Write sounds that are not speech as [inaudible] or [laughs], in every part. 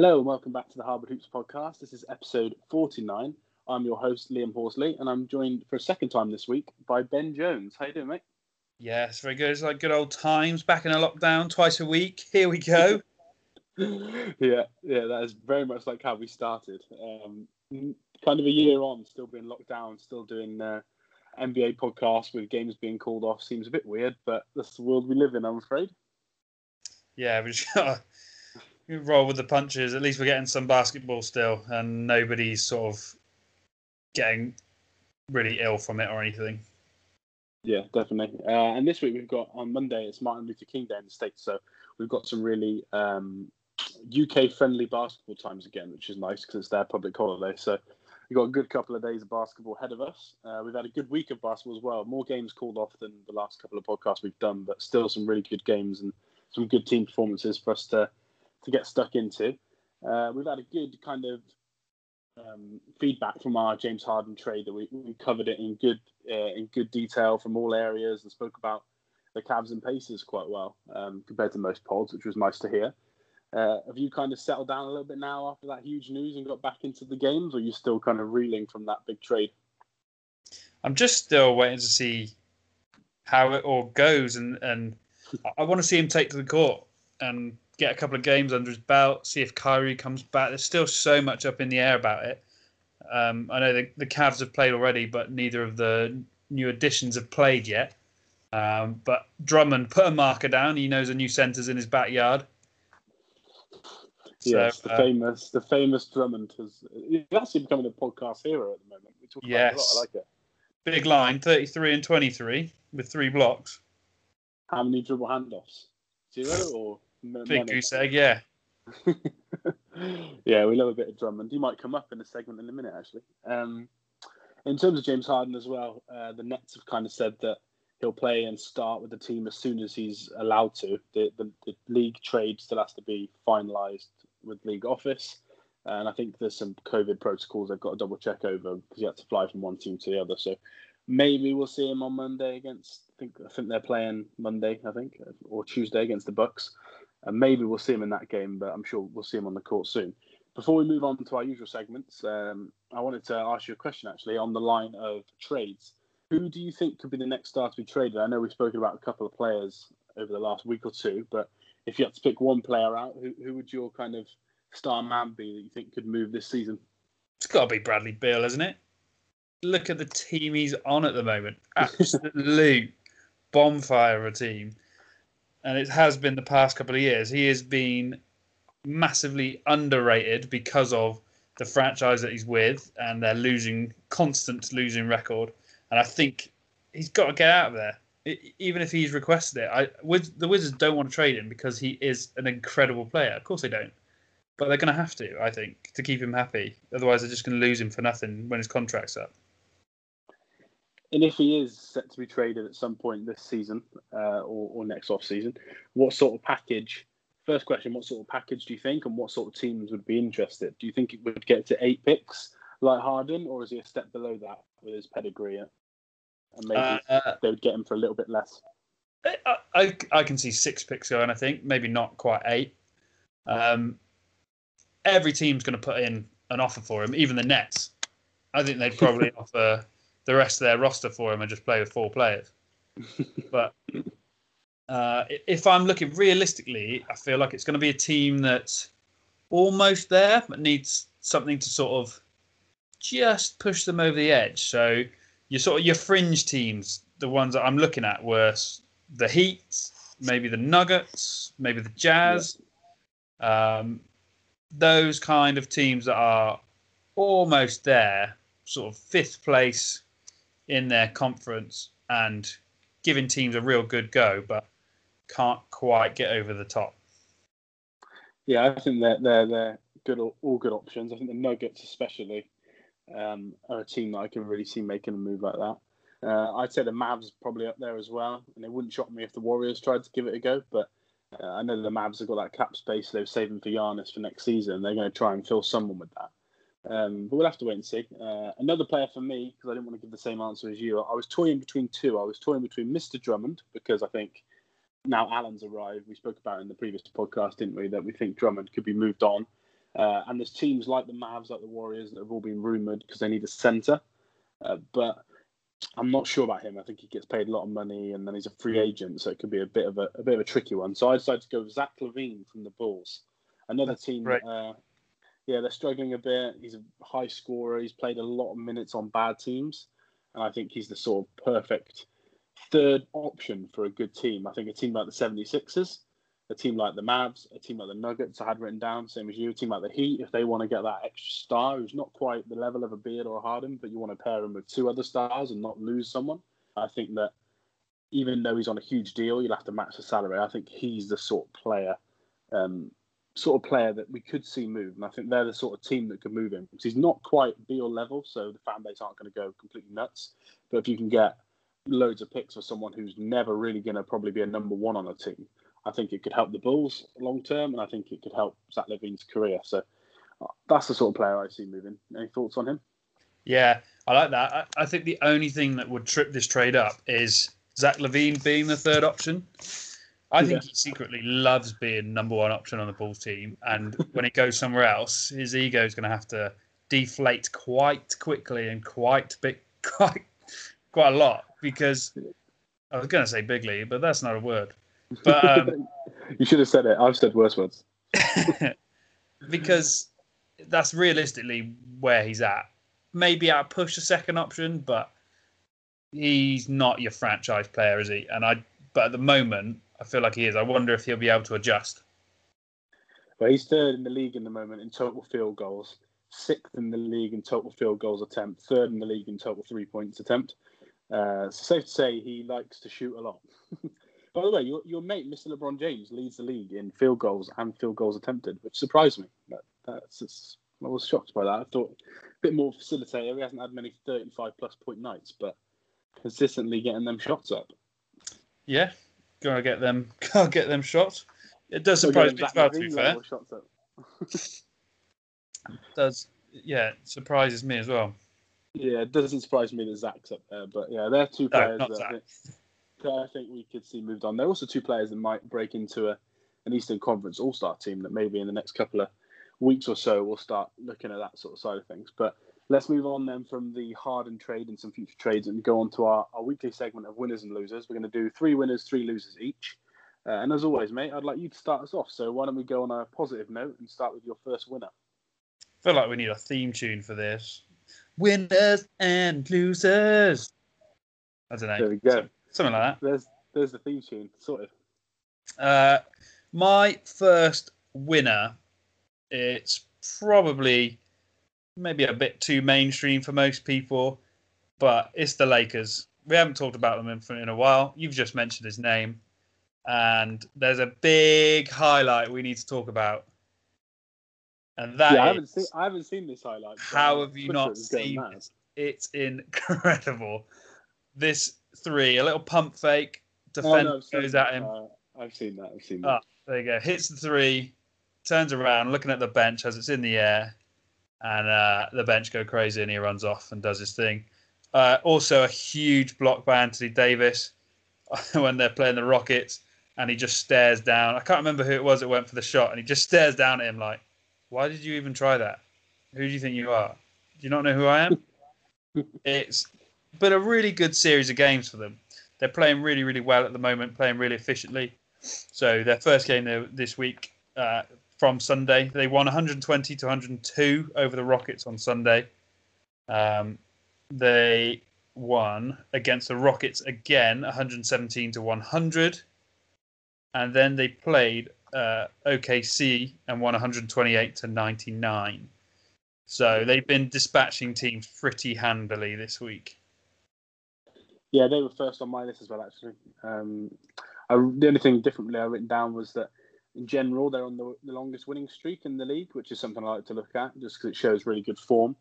Hello and welcome back to the Harvard Hoops podcast. This is episode 49. I'm your host, Liam Horsley, and I'm joined for a second time this week by Ben Jones. How you doing, mate? Yes, very good. It's like good old times back in a lockdown twice a week. Here we go. [laughs] [laughs] yeah, yeah, that is very much like how we started. Um, kind of a year on, still being locked down, still doing uh, NBA podcasts with games being called off seems a bit weird, but that's the world we live in, I'm afraid. Yeah, we [laughs] just gotta roll with the punches. At least we're getting some basketball still, and nobody's sort of getting really ill from it or anything. Yeah, definitely. Uh, and this week we've got on Monday it's Martin Luther King Day in the States, so we've got some really um, UK friendly basketball times again, which is nice because it's their public holiday. So we've got a good couple of days of basketball ahead of us. Uh, we've had a good week of basketball as well. More games called off than the last couple of podcasts we've done, but still some really good games and some good team performances for us to to get stuck into. Uh, we've had a good kind of um, feedback from our James Harden trade that we, we covered it in good uh, in good detail from all areas and spoke about the Cavs and Pacers quite well um, compared to most pods, which was nice to hear. Uh, have you kind of settled down a little bit now after that huge news and got back into the games, or are you still kind of reeling from that big trade? I'm just still waiting to see how it all goes, and and [laughs] I want to see him take to the court and get a couple of games under his belt, see if Kyrie comes back. There's still so much up in the air about it. Um, I know the, the Cavs have played already, but neither of the new additions have played yet. Um, but Drummond put a marker down. He knows a new centre's in his backyard. Yes, so, the uh, famous, the famous Drummond has. He's actually becoming a podcast hero at the moment. We talk yes. about a lot. I like it. Big line, thirty-three and twenty-three with three blocks. How many dribble handoffs? Zero or Big goose egg, yeah. [laughs] yeah, we love a bit of Drummond. He might come up in a segment in a minute, actually. Um, in terms of James Harden as well, uh, the Nets have kind of said that he'll play and start with the team as soon as he's allowed to. The, the, the league trade still has to be finalised with league office. And I think there's some COVID protocols they've got to double check over because you have to fly from one team to the other. So maybe we'll see him on Monday against. I think I think they're playing Monday. I think or Tuesday against the Bucks and maybe we'll see him in that game, but I'm sure we'll see him on the court soon. Before we move on to our usual segments, um, I wanted to ask you a question actually on the line of trades. Who do you think could be the next star to be traded? I know we've spoken about a couple of players over the last week or two, but if you had to pick one player out, who, who would your kind of star man be that you think could move this season? It's got to be Bradley Beal, isn't it? Look at the team he's on at the moment. [laughs] Absolute bonfire of a team and it has been the past couple of years. He has been massively underrated because of the franchise that he's with, and they're losing constant losing record. And I think he's got to get out of there, it, even if he's requested it. I with the Wizards don't want to trade him because he is an incredible player. Of course they don't, but they're going to have to, I think, to keep him happy. Otherwise, they're just going to lose him for nothing when his contract's up. And if he is set to be traded at some point this season uh, or, or next off season, what sort of package? First question: What sort of package do you think, and what sort of teams would be interested? Do you think it would get to eight picks like Harden, or is he a step below that with his pedigree? And maybe uh, uh they would get him for a little bit less. I, I, I can see six picks going. I think maybe not quite eight. Um, every team's going to put in an offer for him, even the Nets. I think they'd probably [laughs] offer the rest of their roster for him and just play with four players. [laughs] but uh, if I'm looking realistically, I feel like it's going to be a team that's almost there, but needs something to sort of just push them over the edge. So your sort of your fringe teams, the ones that I'm looking at were the Heat, maybe the Nuggets, maybe the Jazz. Um, those kind of teams that are almost there, sort of fifth place, in their conference and giving teams a real good go, but can't quite get over the top. Yeah, I think they're they're, they're good, all good options. I think the Nuggets, especially, um, are a team that I can really see making a move like that. Uh, I'd say the Mavs probably up there as well, and it wouldn't shock me if the Warriors tried to give it a go. But uh, I know the Mavs have got that cap space they're saving for Giannis for next season. They're going to try and fill someone with that. Um, but we'll have to wait and see. Uh, another player for me, because I didn't want to give the same answer as you, I was toying between two. I was toying between Mr. Drummond, because I think now Allen's arrived. We spoke about in the previous podcast, didn't we, that we think Drummond could be moved on. Uh, and there's teams like the Mavs, like the Warriors, that have all been rumored because they need a center. Uh, but I'm not sure about him. I think he gets paid a lot of money, and then he's a free agent, so it could be a bit of a, a bit of a tricky one. So I decided to go with Zach LaVine from the Bulls, another That's team. Uh, yeah, they're struggling a bit. He's a high scorer. He's played a lot of minutes on bad teams, and I think he's the sort of perfect third option for a good team. I think a team like the 76ers, a team like the Mavs, a team like the Nuggets, I had written down, same as you, a team like the Heat, if they want to get that extra star who's not quite the level of a Beard or a Harden, but you want to pair him with two other stars and not lose someone, I think that even though he's on a huge deal, you'll have to match the salary. I think he's the sort of player, um, sort of player that we could see move, and I think they're the sort of team that could move him because he's not quite Beal level, so the fan base aren't going to go completely nuts. But if you can get loads of picks for someone who's never really going to probably be a number one on a team, I think it could help the Bulls long term, and I think it could help Zach LaVine's career. So uh, that's the sort of player I see moving. Any thoughts on him? Yeah, I like that. I, I think the only thing that would trip this trade up is Zach LaVine being the third option. I think yeah. he secretly loves being number one option on the Bulls team, and when it goes somewhere else, his ego is going to have to deflate quite quickly and quite big, [laughs] quite quite a lot because I was going to say bigly, but that's not a word. But um, [laughs] you should have said it. I've said worse words. [laughs] because that's realistically where he's at. Maybe I push a second option, but he's not your franchise player, is he? And I, but at the moment, I feel like he is. I wonder if he'll be able to adjust. Well, he's third in the league in the moment in total field goals, sixth in the league in total field goals attempt, third in the league in total three points attempt. Uh, so safe to say he likes to shoot a lot. [laughs] By the way, your, your mate, Mr. LeBron James, leads the league in field goals and field goals attempted, which surprised me. That, that's I was shocked by that. I thought a bit more facilitator. He hasn't had many 35 plus point nights, but consistently getting them shots up. Yeah, gotta get them. [laughs] Gotta get them shot. It does surprise me as well. To be fair, [laughs] does yeah surprises me as well. Yeah, it doesn't surprise me that Zach's up there, but yeah, they're two players no, that, I think, that I think we could see moved on. They're also two players that might break into a an Eastern Conference All Star team that maybe in the next couple of weeks or so we'll start looking at that sort of side of things. But let's move on then from the Harden trade and some future trades and go on to our, our weekly segment of winners and losers. We're going to do three winners, three losers each. Uh, and as always, mate, I'd like you to start us off. So why don't we go on a positive note and start with your first winner? I feel like we need a theme tune for this. Winners and losers. I don't know. There we go. Something like that. There's there's the theme tune, sort of. Uh, my first winner. It's probably maybe a bit too mainstream for most people, but it's the Lakers. We haven't talked about them in, in a while. You've just mentioned his name, and there's a big highlight we need to talk about. And that yeah, I haven't seen I haven't seen this highlight. How have you not seen it? It's incredible. This three, a little pump fake. Defender oh, no, goes at him. Uh, I've seen that. I've seen that. Oh, there you go. Hits the three, turns around, looking at the bench as it's in the air, and uh, the bench go crazy, and he runs off and does his thing. Uh, also, a huge block by Anthony Davis [laughs] when they're playing the Rockets, and he just stares down. I can't remember who it was that went for the shot, and he just stares down at him like, "Why did you even try that? Who do you think you are? Do you not know who I am?" [laughs] it's but a really good series of games for them. They're playing really, really well at the moment, playing really efficiently. So their first game this week uh, from Sunday, they won 120 to 102 over the Rockets on Sunday. Um, they won against the Rockets again, 117 to 100, and then they played uh, OKC and won 128 to 99. So they've been dispatching teams pretty handily this week. Yeah, they were first on my list as well. Actually, um, I, the only thing differently I written down was that in general they're on the, the, longest winning streak in the league, which is something I like to look at just because it shows really good form.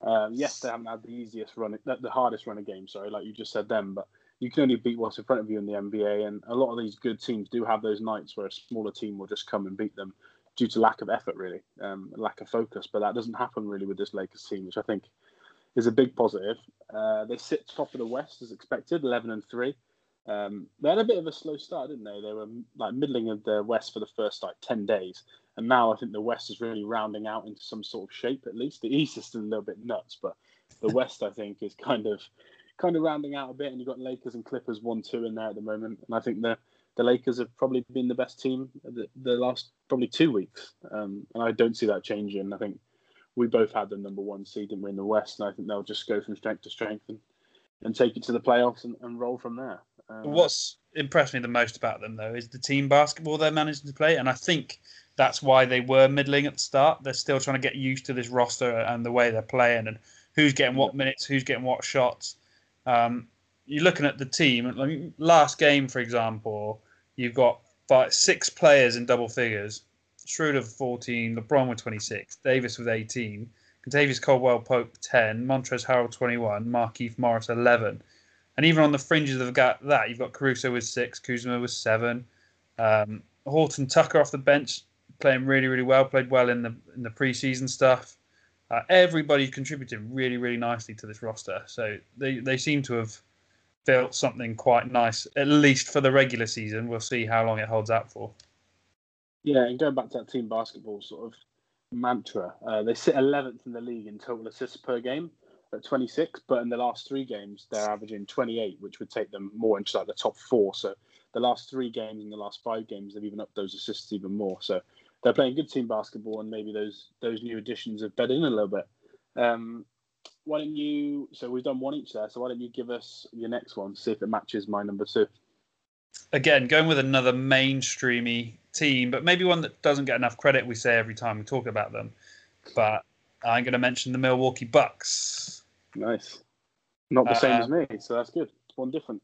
Um, yes, they haven't had the easiest run, the hardest run of games. Sorry, like you just said them, but you can only beat what's in front of you in the NBA, and a lot of these good teams do have those nights where a smaller team will just come and beat them due to lack of effort, really, um, lack of focus. But that doesn't happen really with this Lakers team, which I think is a big positive. Uh, they sit top of the West as expected, 11 and 3. Um, they had a bit of a slow start, didn't they? They were like middling of the West for the first like ten days, and now I think the West is really rounding out into some sort of shape. At least the East is still a little bit nuts, but the [laughs] West I think is kind of kind of rounding out a bit. And you've got Lakers and Clippers one two in there at the moment, and I think the the Lakers have probably been the best team the, the last probably two weeks, um, and I don't see that changing. I think we both had the number one seed and in the West, and I think they'll just go from strength to strength and, and take it to the playoffs and, and roll from there. Um, What's impressed me the most about them, though, is the team basketball they're managing to play, and I think that's why they were middling at the start. They're still trying to get used to this roster and the way they're playing, and who's getting what minutes, who's getting what shots. Um, you're looking at the team. Last game, for example, you've got five, six players in double figures. Schroeder 14, LeBron with 26, Davis with 18, Kentavious Caldwell Pope 10, Montrezl Harrell 21, Markieff Morris 11. And even on the fringes of that, you've got Caruso with six, Kuzma with seven, um, Horton Tucker off the bench playing really, really well. Played well in the in the preseason stuff. Uh, everybody contributed really, really nicely to this roster. So they they seem to have built something quite nice, at least for the regular season. We'll see how long it holds out for. Yeah, and going back to that team basketball sort of mantra, uh, they sit 11th in the league in total assists per game at 26, but in the last three games, they're averaging 28, which would take them more into like the top four. So the last three games and the last five games, they've even upped those assists even more. So they're playing good team basketball, and maybe those those new additions have bedded in a little bit. Um, why don't you? So we've done one each there. So why don't you give us your next one? See if it matches my number two. Again, going with another mainstreamy team, but maybe one that doesn't get enough credit. We say every time we talk about them, but I'm going to mention the Milwaukee Bucks. Nice. Not the same uh, as me, so that's good. One different.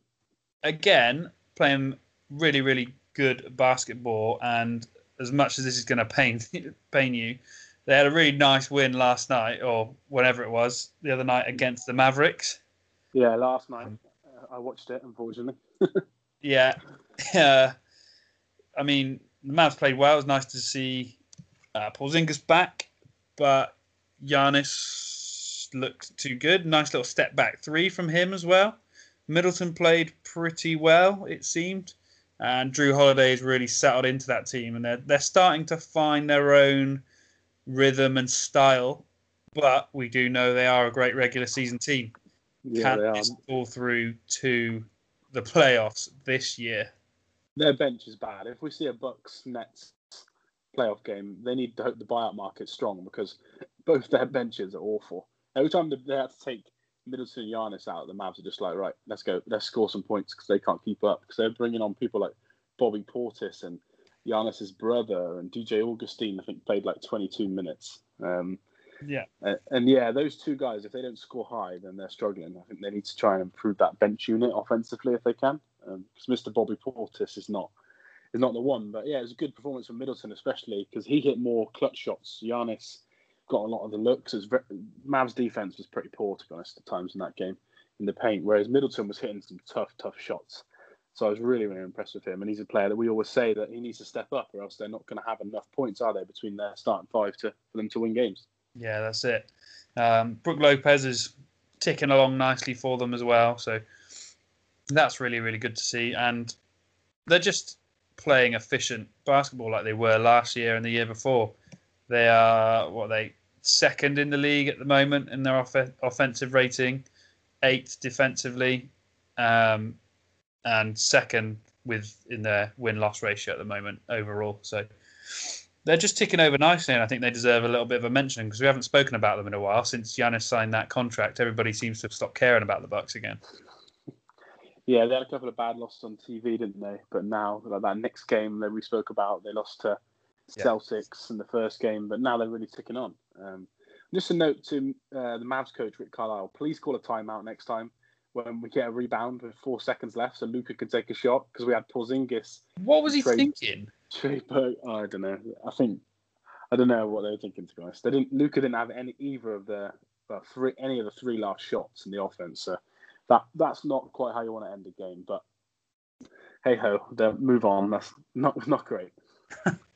Again, playing really, really good basketball, and as much as this is going to pain [laughs] pain you, they had a really nice win last night, or whenever it was, the other night against the Mavericks. Yeah, last night uh, I watched it. Unfortunately. [laughs] yeah, [laughs] uh, I mean the Mavs played well. It was nice to see uh, Porzingis back, but Giannis looked too good. Nice little step back three from him as well. Middleton played pretty well, it seemed, and Jrue Holiday has really settled into that team, and they're they're starting to find their own rhythm and style. But we do know they are a great regular season team. Yeah, Can they fall through to the playoffs this year? Their bench is bad. If we see a Bucks Nets playoff game, they need to hope the buyout market's strong because both their benches are awful. Every time they have to take Middleton and Giannis out, the Mavs are just like, right, let's go, let's score some points because they can't keep up because they're bringing on people like Bobby Portis and Giannis's brother and DJ Augustin. I think played like 22 minutes. Um, yeah, and, and, yeah, those two guys, if they don't score high, then they're struggling. I think they need to try and improve that bench unit offensively if they can. Because um, Mr. Bobby Portis is not is not the one. But yeah, it was a good performance from Middleton, especially because he hit more clutch shots. Giannis got a lot of the looks. As Mavs defense was pretty poor, to be honest, at times in that game in the paint, whereas Middleton was hitting some tough, tough shots. So I was really, really impressed with him. And he's a player that we always say that he needs to step up, or else they're not going to have enough points, are they, between their starting five to for them to win games? Yeah, that's it. Um, Brook Lopez is ticking along nicely for them as well. So that's really, really good to see. And they're just playing efficient basketball like they were last year and the year before. They are what they second in the league at the moment in their off- offensive rating, eighth defensively, um, and second with in their win loss ratio at the moment overall. So they're just ticking over nicely, and I think they deserve a little bit of a mention because we haven't spoken about them in a while since Giannis signed that contract. Everybody seems to have stopped caring about the Bucks again. Yeah, they had a couple of bad losses on TV, didn't they? But now, like that next game that we spoke about, they lost to yeah. Celtics in the first game, but now they're really ticking on. Um, just a note to uh, the Mavs coach Rick Carlisle: please call a timeout next time when we get a rebound with four seconds left, so Luka can take a shot because we had Porzingis. What was he thinking? Trade, oh, I don't know. I think I don't know what they were thinking. To be honest, they didn't. Luka didn't have any either of the uh, three any of the three last shots in the offense. So that that's not quite how you want to end a game. But hey ho, move on. That's not not great. [laughs]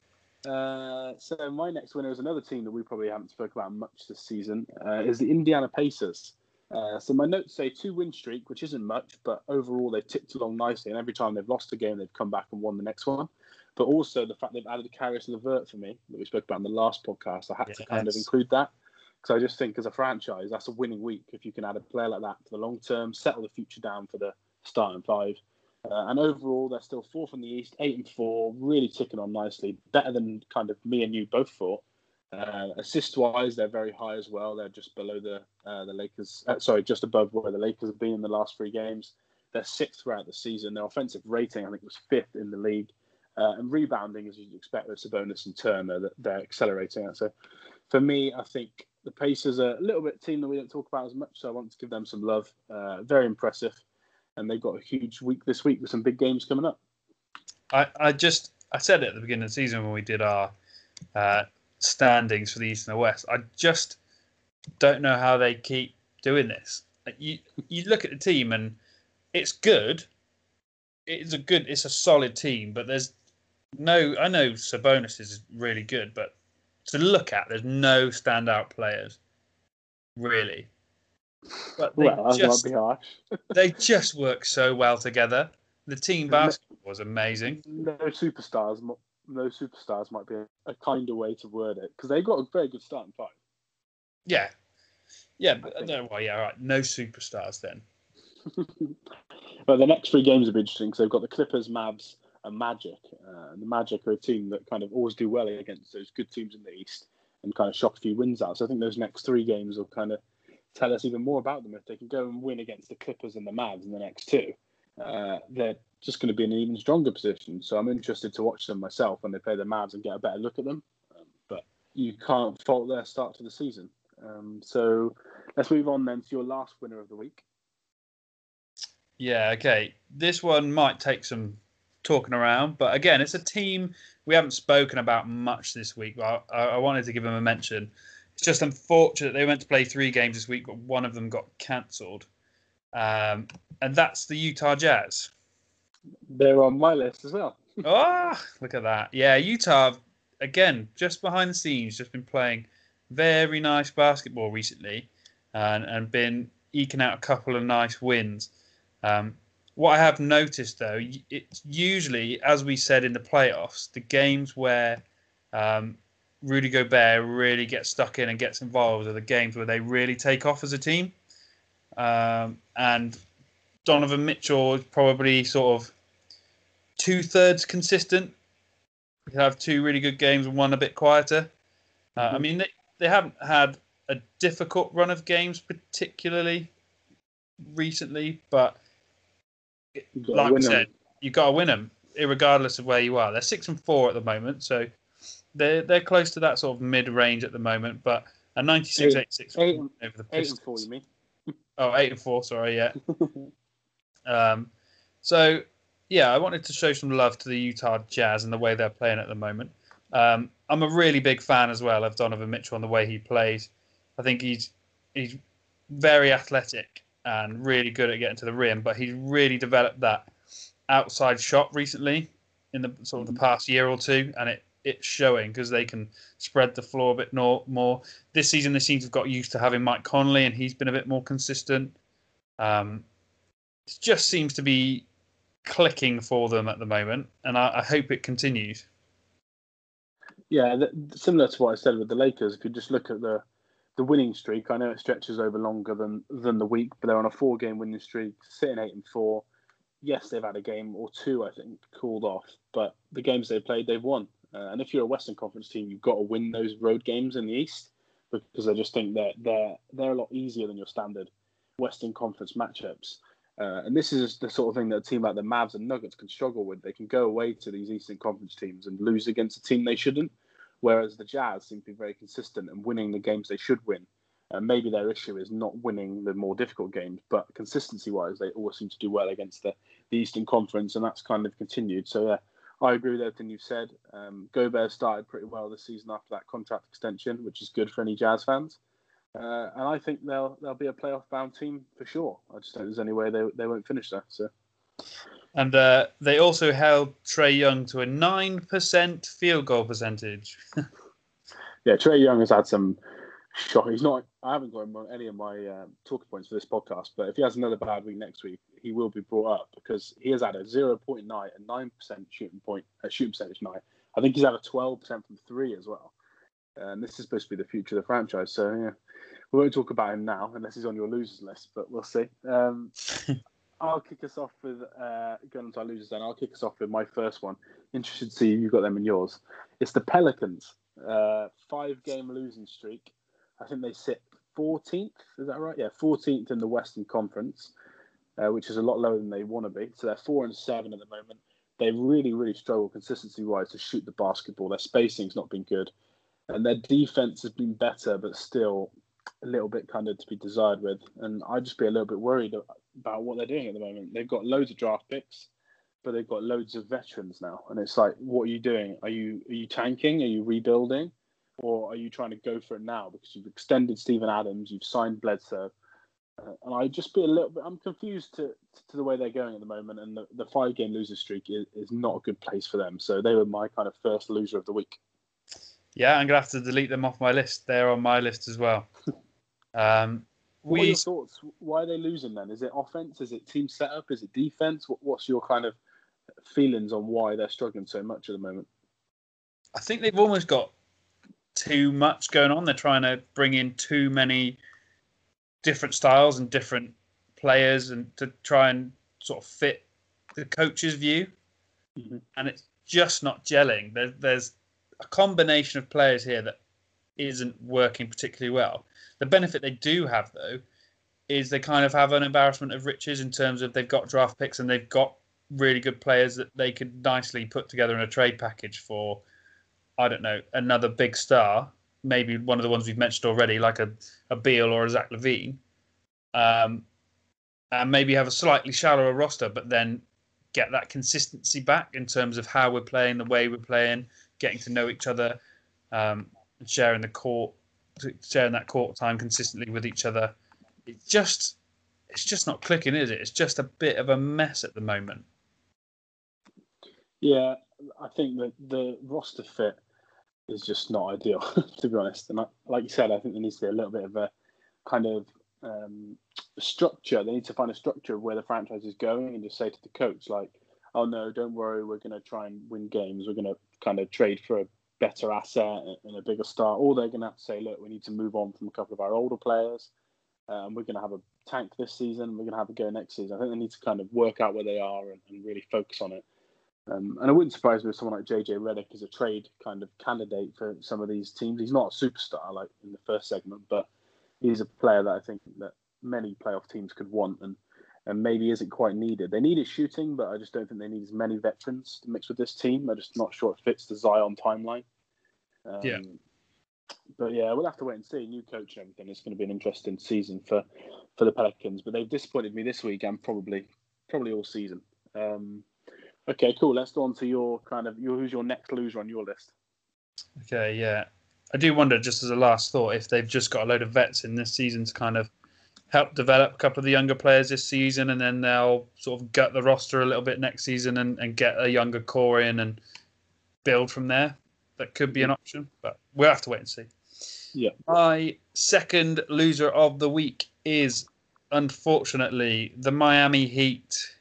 uh, so my next winner is another team that we probably haven't spoke about much this season. Uh, is the Indiana Pacers. Uh, so my notes say two win streak, which isn't much, but overall they've ticked along nicely. And every time they've lost a game, they've come back and won the next one. But also the fact they've added Caris LeVert for me that we spoke about in the last podcast, I had yes. to kind of include that because I just think as a franchise, that's a winning week if you can add a player like that for the long term, settle the future down for the starting five. Uh, and overall, they're still fourth in the East, eight and four, really ticking on nicely, better than kind of me and you both thought. Uh, assist wise, they're very high as well. They're just below the uh, the Lakers. Uh, sorry, just above where the Lakers have been in the last three games. They're sixth throughout the season. Their offensive rating, I think, was fifth in the league. Uh, and rebounding, as you'd expect with Sabonis and Turner, that they're accelerating. So, for me, I think the Pacers are a little bit team that we don't talk about as much. So I want to give them some love. Uh, very impressive, and they've got a huge week this week with some big games coming up. I, I just I said it at the beginning of the season when we did our uh, standings for the East and the West. I just don't know how they keep doing this. You you look at the team and it's good. It's a good. It's a solid team, but there's no. I know Sabonis is really good, but to look at, there's no standout players, really. But they well, just [laughs] they just work so well together. The team basketball was amazing. No superstars, no superstars might be a, kinder way to word it because they got a very good starting five. Yeah, yeah, but no, well, yeah, all right. No superstars then. [laughs] but the next three games will be interesting because they've got the Clippers, Mavs, and Magic. Uh, and the Magic are a team that kind of always do well against those good teams in the East and kind of shock a few wins out. So I think those next three games will kind of tell us even more about them. If they can go and win against the Clippers and the Mavs in the next two, uh, they're just going to be in an even stronger position. So I'm interested to watch them myself when they play the Mavs and get a better look at them. Um, but you can't fault their start to the season. Um, so let's move on then to your last winner of the week. Yeah, okay. This one might take some talking around, but again, it's a team we haven't spoken about much this week. But I, I wanted to give them a mention. Just unfortunate they went to play three games this week, but one of them got cancelled, um, and that's the Utah Jazz. They're on my list as well. oh, [laughs] look at that! Yeah, Utah again, just behind the scenes, just been playing very nice basketball recently, and and been eking out a couple of nice wins. Um, what I have noticed though, it's usually, as we said in the playoffs, the games where um, Rudy Gobert really gets stuck in and gets involved are the games where they really take off as a team. Um, and Donovan Mitchell is probably sort of two thirds consistent. We have two really good games and one a bit quieter. Uh, mm-hmm. I mean, they, they haven't had a difficult run of games particularly recently, but like I said, you've got to win them, regardless of where you are. They're six and four at the moment, so they're they're close to that sort of mid range at the moment. But a 96 eight, 86 eight, over the Pistons. Eight and four, you mean? oh, eight and four. Sorry, yeah. [laughs] um, so yeah, I wanted to show some love to the Utah Jazz and the way they're playing at the moment. Um, I'm a really big fan as well of Donovan Mitchell and the way he plays. I think he's he's very athletic and really good at getting to the rim. But he's really developed that outside shot recently in the sort of the mm-hmm. past year or two, and it it's showing because they can spread the floor a bit more. This season, they seem to have got used to having Mike Conley, and he's been a bit more consistent. Um, it just seems to be clicking for them at the moment, and I, I hope it continues. Yeah, similar to what I said with the Lakers. If you just look at the the winning streak. I know it stretches over longer than than the week, but they're on a four game winning streak, sitting eight and four. Yes, they've had a game or two, I think, called off, but the games they've played, they've won. Uh, and if you're a Western Conference team, you've got to win those road games in the East because I just think that they're they're a lot easier than your standard Western Conference matchups. Uh, and this is the sort of thing that a team like the Mavs and Nuggets can struggle with. They can go away to these Eastern Conference teams and lose against a team they shouldn't. Whereas the Jazz seem to be very consistent and winning the games they should win. And maybe their issue is not winning the more difficult games, but consistency wise, they always seem to do well against the, the Eastern Conference, and that's kind of continued. So, yeah, I agree with everything you've said. Um, Gobert started pretty well this season after that contract extension, which is good for any Jazz fans. Uh, and I think they'll they'll be a playoff bound team for sure. I just don't think there's any way they, they won't finish there. So and uh, they also held Trae Young to a 9% field goal percentage. [laughs] yeah, Trae Young has had some Sure, he's not. I haven't got him on any of my uh, talking points for this podcast, but if he has another bad week next week, he will be brought up because he has had a 0.9 and 9% shooting point, uh, shooting percentage nine. I think he's had a 12% from three as well. And this is supposed to be the future of the franchise. So, yeah, we won't talk about him now unless he's on your losers list, but we'll see. Um, [laughs] I'll kick us off with uh, going on to our losers then. I'll kick us off with my first one. Interested to see if you've got them in yours. It's the Pelicans, uh, five game losing streak. I think they sit 14th. Is that right? Yeah, 14th in the Western Conference, uh, which is a lot lower than they want to be. So they're four and seven at the moment. They really, really struggle consistency wise to shoot the basketball. Their spacing's not been good, and their defense has been better, but still a little bit kind of to be desired with. And I'd just be a little bit worried about what they're doing at the moment. They've got loads of draft picks, but they've got loads of veterans now, and it's like, what are you doing? Are you are you tanking? Are you rebuilding? or are you trying to go for it now because you've extended Steven Adams, you've signed Bledsoe, and I just be a little bit. I'm confused to to the way they're going at the moment, and the, the five game loser streak is, is not a good place for them. So they were my kind of first loser of the week. Yeah, I'm gonna have to delete them off my list. They're on my list as well. [laughs] Um, what we... are your thoughts? Why are they losing then? Is it offense? Is it team setup? Is it defense? What, what's your kind of feelings on why they're struggling so much at the moment? I think they've almost got too much going on. They're trying to bring in too many different styles and different players, and to try and sort of fit the coach's view. Mm-hmm. And it's just not gelling. There, there's a combination of players here that isn't working particularly well. The benefit they do have, though, is they kind of have an embarrassment of riches in terms of they've got draft picks and they've got really good players that they could nicely put together in a trade package for I don't know, another big star, maybe one of the ones we've mentioned already, like a, a Beal or a Zach LaVine, um, and maybe have a slightly shallower roster, but then get that consistency back in terms of how we're playing, the way we're playing, getting to know each other, um, and sharing the court, sharing that court time consistently with each other. It's just, it's just not clicking, is it? It's just a bit of a mess at the moment. Yeah, I think that the roster fit is just not ideal, [laughs] to be honest. And I, like you said, I think there needs to be a little bit of a kind of um, structure. They need to find a structure of where the franchise is going and just say to the coach, like, oh no, don't worry, we're going to try and win games. We're going to kind of trade for a better asset and a bigger star. Or they're going to have to say, look, we need to move on from a couple of our older players. Um, we're going to have a tank this season. We're going to have a go next season. I think they need to kind of work out where they are and, and really focus on it. Um, and it wouldn't surprise me if someone like JJ Redick is a trade kind of candidate for some of these teams. He's not a superstar like in the first segment, but he's a player that I think that many playoff teams could want and and maybe isn't quite needed. They need his shooting, but I just don't think they need as many veterans to mix with this team. I'm just not sure it fits the Zion timeline. Um, yeah. But yeah, we'll have to wait and see. New coach and everything. It's going to be an interesting season for for the Pelicans. But they've disappointed me this week and probably probably all season. Um, Okay, cool. Let's go on to your kind of your, who's your next loser on your list. Okay, yeah. I do wonder, just as a last thought, if they've just got a load of vets in this season to kind of help develop a couple of the younger players this season, and then they'll sort of gut the roster a little bit next season and, and get a younger core in and build from there. That could be an option, but we'll have to wait and see. Yeah. My second loser of the week is unfortunately the Miami Heat.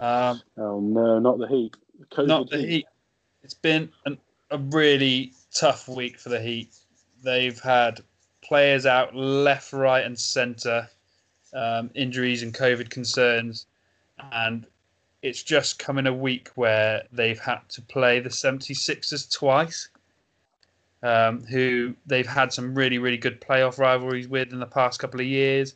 Um, oh no, not the Heat. COVID not the heat. heat. It's been an, a really tough week for the Heat. They've had players out left, right, and centre, um, injuries and COVID concerns, and it's just come in a week where they've had to play the 76ers twice. Um, who they've had some really, really good playoff rivalries with in the past couple of years.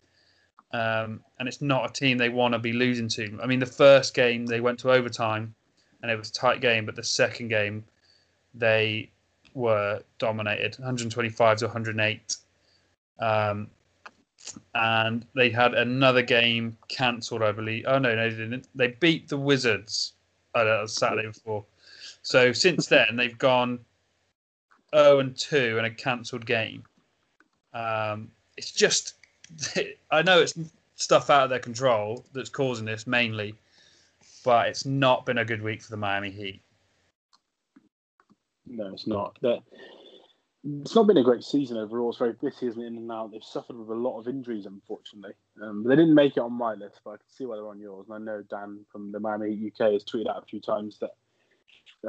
Um, and it's not a team they want to be losing to. I mean, the first game they went to overtime, and it was a tight game, but the second game they were dominated, 125 to 108. Um, and they had another game cancelled, I believe. Oh no, no, they didn't. They beat the Wizards. Oh, Saturday before. So since then, they've gone 0 and 2 in a cancelled game. Um, it's just [laughs] I know it's stuff out of their control that's causing this mainly, but it's not been a good week for the Miami Heat. No, it's not. The, it's not been a great season overall. It's very busy, isn't it? In and out. They've suffered with a lot of injuries, unfortunately. Um, they didn't make it on my list, but I can see why they're on yours. And I know Dan from the Miami UK has tweeted out a few times that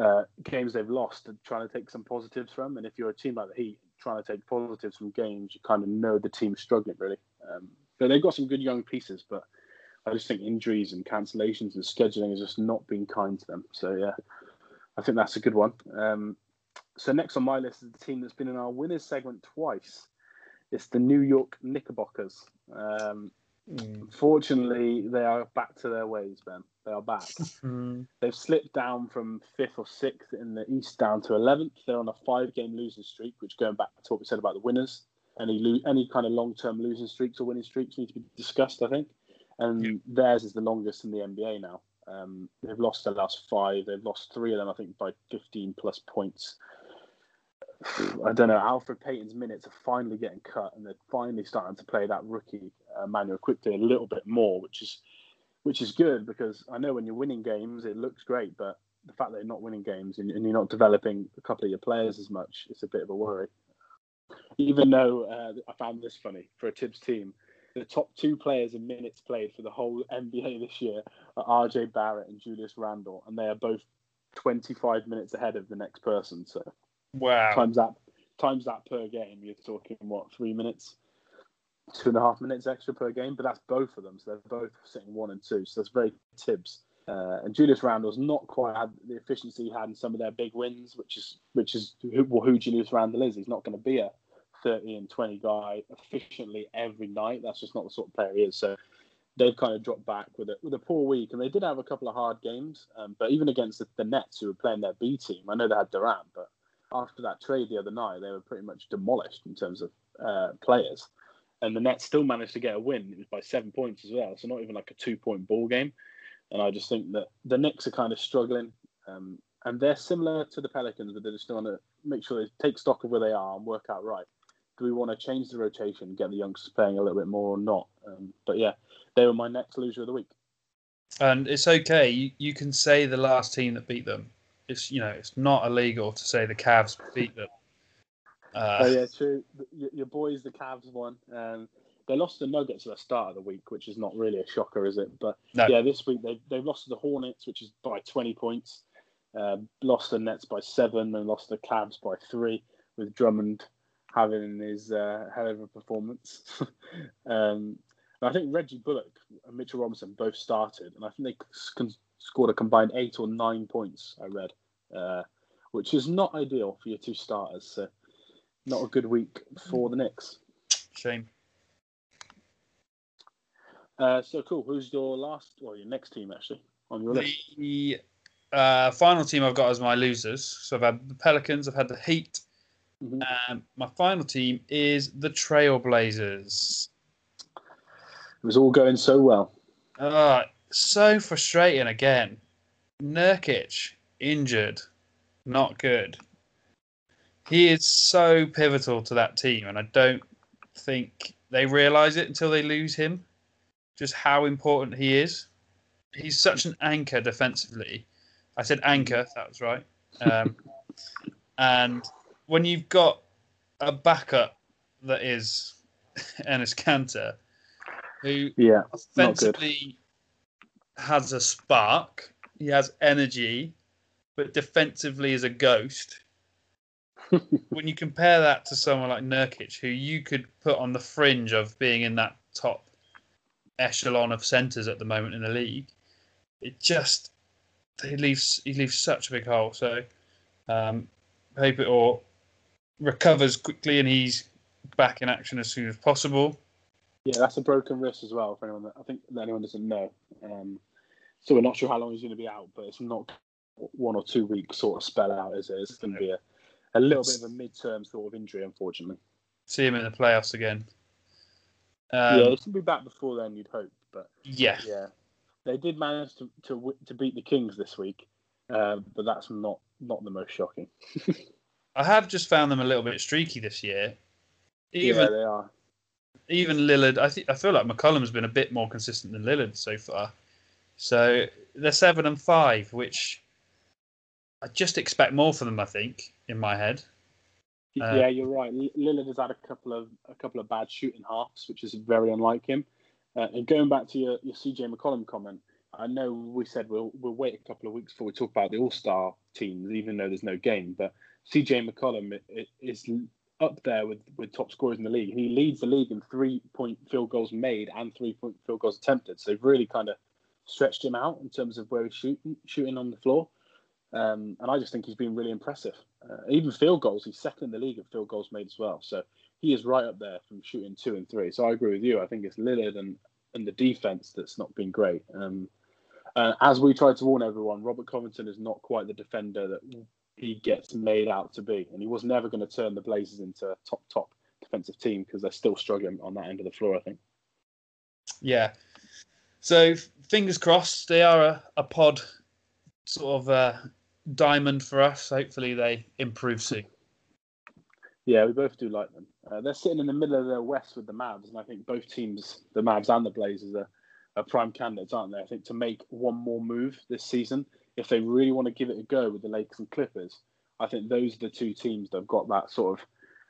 uh, games they've lost trying to take some positives from. And if you're a team like the Heat trying to take positives from games, you kind of know the team's struggling really. Um, but they've got some good young pieces, but I just think injuries and cancellations and scheduling has just not been kind to them. So yeah, I think that's a good one. Um, so next on my list is the team that's been in our winners segment twice. It's the New York Knickerbockers. Um, mm. Unfortunately, they are back to their ways, Ben. They are back. [laughs] Mm. They've slipped down from fifth or sixth in the East down to 11th. They're on a five game losing streak, which going back to what we said about the winners, any lo- any kind of long term losing streaks or winning streaks need to be discussed, I think. And yeah. theirs is the longest in the NBA now. Um, they've lost their last five. They've lost three of them, I think, by 15 plus points. I don't know. Elfrid Payton's minutes are finally getting cut, and they're finally starting to play that rookie uh, Immanuel Quickley a little bit more, which is which is good because I know when you're winning games, it looks great, but the fact that you're not winning games and, and you're not developing a couple of your players as much, it's a bit of a worry. Even though uh, I found this funny for a Thibs team, the top two players in minutes played for the whole NBA this year are RJ Barrett and Julius Randle, and they are both 25 minutes ahead of the next person. So Wow. Times that times that per game, you're talking what three minutes, two and a half minutes extra per game. But that's both of them, so they're both sitting one and two. So that's very Thibs. Uh, and Julius Randle's not quite had the efficiency he had in some of their big wins, which is which is who, who Julius Randle is. He's not going to be a 30 and 20 guy efficiently every night. That's just not the sort of player he is. So they've kind of dropped back with a with a poor week, and they did have a couple of hard games. Um, but even against the, the Nets, who were playing their B team, I know they had Durant, but after that trade the other night, they were pretty much demolished in terms of uh, players. And the Nets still managed to get a win. It was by seven points as well. So not even like a two point ball game. And I just think that the Knicks are kind of struggling. Um, and they're similar to the Pelicans, but they just want to make sure they take stock of where they are and work out right. Do we want to change the rotation, get the youngsters playing a little bit more or not? Um, but yeah, they were my next loser of the week. And it's okay. You, you can say the last team that beat them it's you know it's not illegal to say the Cavs beat them. Uh, oh yeah, true. Your boys, the Cavs won. Um, they lost the Nuggets at the start of the week, which is not really a shocker, is it? But no. yeah, this week they they've lost to the Hornets, which is by 20 points. Uh, lost the Nets by seven and lost the Cavs by three, with Drummond having his uh, hell of a performance. [laughs] um, I think Reggie Bullock and Mitchell Robinson both started, and I think they scored a combined eight or nine points. I read, uh, which is not ideal for your two starters. So, not a good week for the Knicks. Shame. Uh, so cool. Who's your last, or your next team actually on your list? The uh, final team I've got as my losers. So I've had the Pelicans, I've had the Heat, mm-hmm. and my final team is the Trailblazers. It was all going so well. Uh, so frustrating again. Nurkic injured, not good. He is so pivotal to that team, and I don't think they realise it until they lose him. Just how important he is. He's such an anchor defensively. I said anchor, that was right. Um, [laughs] and when you've got a backup that is [laughs] Enes Kanter, who yeah, offensively has a spark. He has energy, but defensively is a ghost. [laughs] when you compare that to someone like Nurkic, who you could put on the fringe of being in that top echelon of centres at the moment in the league, it just he leaves he leaves such a big hole. So um, hope it all recovers quickly and he's back in action as soon as possible. Yeah, that's a broken wrist as well. For anyone that I think that anyone doesn't know, um, so we're not sure how long he's going to be out, but it's not one or two weeks sort of spell out, is it? It's going to be a, a little bit of a mid-term sort of injury, unfortunately. See him in the playoffs again. Um, yeah, he should be back before then. You'd hope, but yeah, yeah, they did manage to to, to beat the Kings this week, uh, but that's not not the most shocking. I have just found them a little bit streaky this year. Even, yeah, they are even Lillard, I think I feel like McCollum's been a bit more consistent than Lillard so far. So they're seven and five, which I just expect more for them. I think in my head. Uh, yeah, you're right. Lillard has had a couple of a couple of bad shooting halves, which is very unlike him. Uh, and going back to your, your CJ McCollum comment, I know we said we'll we'll wait a couple of weeks before we talk about the All Star teams, even though there's no game. But CJ McCollum is up there with, with top scorers in the league. He leads the league in three point field goals made and three point field goals attempted. So they've really kind of stretched him out in terms of where he's shooting shooting on the floor. Um, and I just think he's been really impressive. Uh, even field goals, he's second in the league at field goals made as well. So he is right up there from shooting two and three. So I agree with you. I think it's Lillard and, and the defense that's not been great. Um, uh, as we tried to warn everyone, Robert Covington is not quite the defender that he gets made out to be, and he was never going to turn the Blazers into a top top defensive team because they're still struggling on that end of the floor. I think. Yeah. So fingers crossed, they are a, a pod sort of uh, diamond for us. Hopefully, they improve soon. Yeah, we both do like them. Uh, they're sitting in the middle of the West with the Mavs, and I think both teams, the Mavs and the Blazers, are, are prime candidates, aren't they? I think to make one more move this season, if they really want to give it a go with the Lakers and Clippers, I think those are the two teams that have got that sort of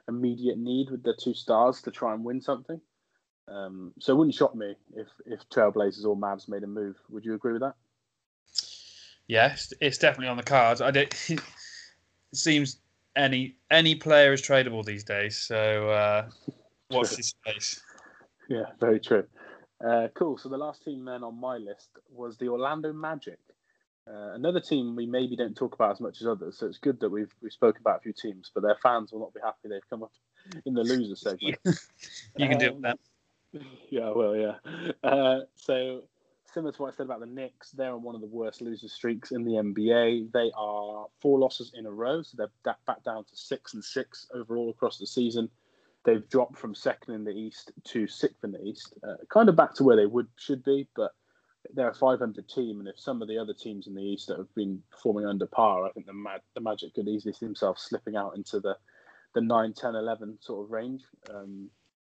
immediate need with their two stars to try and win something. Um, so it wouldn't shock me if if Trailblazers or Mavs made a move. Would you agree with that? Yes, it's definitely on the cards. I did, [laughs] it seems any any player is tradable these days. So uh, watch this space. Yeah, very true. Uh, cool. So the last team then on my list was the Orlando Magic. Uh, another team we maybe don't talk about as much as others, so it's good that we've we've spoken about a few teams, but their fans will not be happy they've come up in the loser segment. [laughs] you can um, do that. [laughs] Yeah, well, yeah. Uh, so similar to what I said about the Knicks, they're on one of the worst loser streaks in the NBA. They are four losses in a row, so they're back down to six and six overall across the season. They've dropped from second in the East to sixth in the East, uh, kind of back to where they would should be, but they're a 500 team, and if some of the other teams in the East that have been performing under par, I think the Mag- the Magic could easily see themselves slipping out into the the 9, 10, 11 sort of range. Um,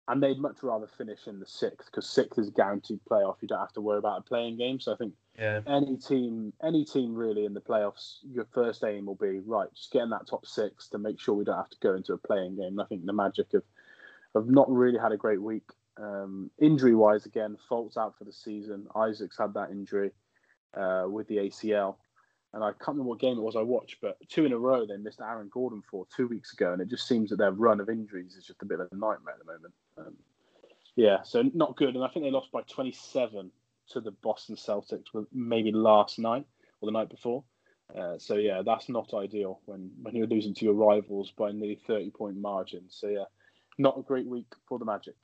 and they'd much rather finish in the sixth because sixth is guaranteed playoff. You don't have to worry about a play-in game. So I think yeah. any team, any team really in the playoffs, your first aim will be right, just getting that top six to make sure we don't have to go into a play-in game. And I think the Magic have have not really had a great week. Um, injury wise, again, Fultz out for the season. Isaac's had that injury uh, with the ACL and I can't remember what game it was I watched, but two in a row they missed Aaron Gordon for two weeks ago, and it just seems that their run of injuries is just a bit of a nightmare at the moment. Um, yeah, so not good, and I think they lost by 27 to the Boston Celtics, maybe last night or the night before. Uh, so yeah, that's not ideal when when you're losing to your rivals by nearly 30 point margin. So yeah, not a great week for the Magic.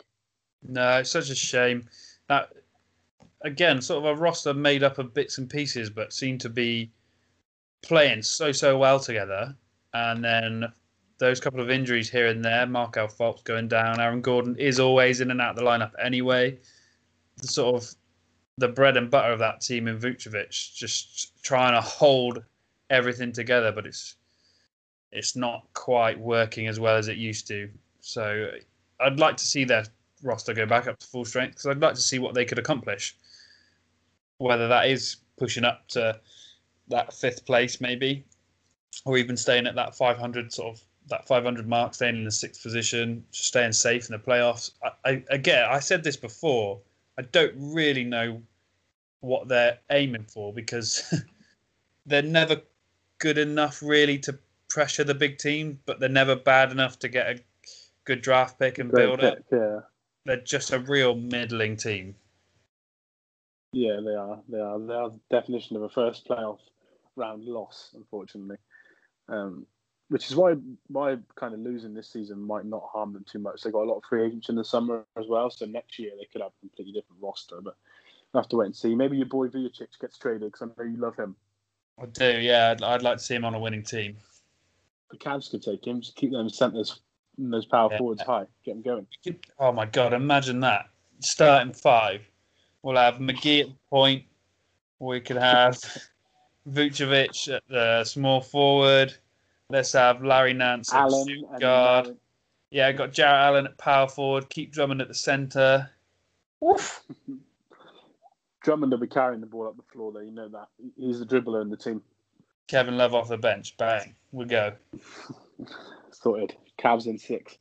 No, it's such a shame. That again, sort of a roster made up of bits and pieces, but seem to be playing so so well together, and then those couple of injuries here and there, Markelle Fultz going down, Aaron Gordon is always in and out of the lineup anyway. The sort of the bread and butter of that team in Vucevic, just trying to hold everything together, but it's it's not quite working as well as it used to. So I'd like to see their roster go back up to full strength because I'd like to see what they could accomplish. Whether that is pushing up to that fifth place maybe, or even staying at that 500 sort of that 500 mark, staying in the sixth position, just staying safe in the playoffs. I, I again, I said this before. I don't really know what they're aiming for because [laughs] they're never good enough really to pressure the big team, but they're never bad enough to get a good draft pick and Great build pick, up. Yeah. They're just a real middling team. Yeah, they are. They are. They are the definition of a first playoff round loss, unfortunately. Um, which is why why kind of losing this season might not harm them too much. They got a lot of free agents in the summer as well, so next year they could have a completely different roster. But we'll have to wait and see. Maybe your boy Vucevic gets traded because I know you love him. I do, yeah. I'd, I'd, like to see him on a winning team. The Cavs could take him. Just keep them centers, and those power yeah. forwards high. Get them going. Oh my god! Imagine that starting five. We'll have McGee at the point. We could have [laughs] Vucevic at the small forward. Let's have Larry Nance at Allen guard. Yeah, got Jarrett Allen at power forward. Keep Drummond at the centre. Woof. [laughs] Drummond will be carrying the ball up the floor there. You know that. He's the dribbler in the team. Kevin Love off the bench. Bang. We go. [laughs] Sorted. Cavs in six.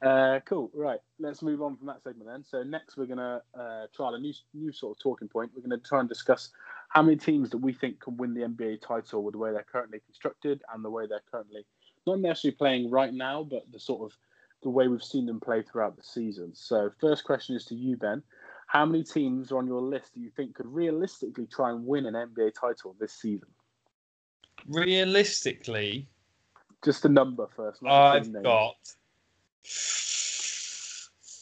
Uh, cool. Right. Let's move on from that segment then. So next we're gonna uh, try a new new sort of talking point. We're gonna try and discuss how many teams that we think can win the NBA title with the way they're currently constructed and the way they're currently not necessarily playing right now, but the sort of the way we've seen them play throughout the season. So first question is to you, Ben. How many teams are on your list do you think could realistically try and win an NBA title this season? Realistically, just a number first. I've got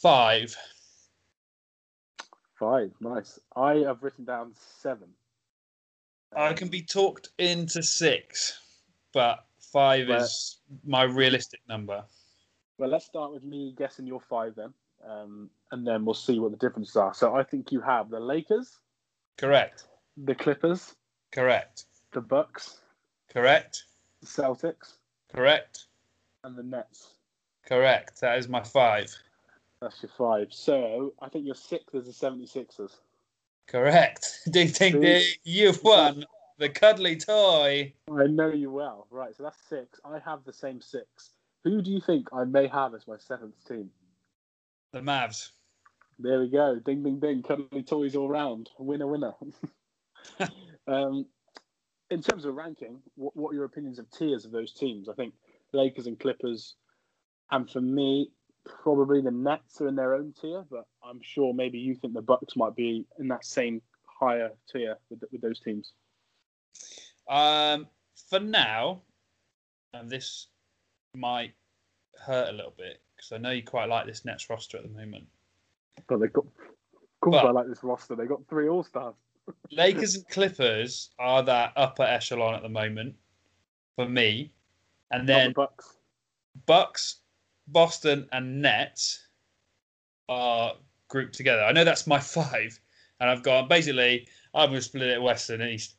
five. Five, nice. I have written down seven. I can be talked into six, but five well, is my realistic number. Well, let's start with me guessing your five then, um, and then we'll see what the differences are. So I think you have the Lakers. Correct. The Clippers. Correct. The Bucks. Correct. The Celtics. Correct. And the Nets. Correct. That is my five. That's your five. So I think your sixth is the 76ers. Correct. [laughs] Ding, ding, ding. You've won the cuddly toy. I know you well. Right. So that's six. I have the same six. Who do you think I may have as my seventh team? The Mavs. There we go. Ding, ding, ding. Cuddly toys all round. Winner, winner. [laughs] um, in terms of ranking, what, what are your opinions of tiers of those teams? I think Lakers and Clippers, and for me, probably the Nets are in their own tier, but I'm sure maybe you think the Bucks might be in that same higher tier with, with those teams. Um, for now, and this might hurt a little bit because I know you quite like this Nets roster at the moment. But they got, of course, I like this roster. They got three All Stars. [laughs] Lakers and Clippers are that upper echelon at the moment for me, and then the Bucks, Bucks, Boston, and Nets are grouped together. I know that's my [laughs] five, and I've gone basically. I'm going to split it west and east.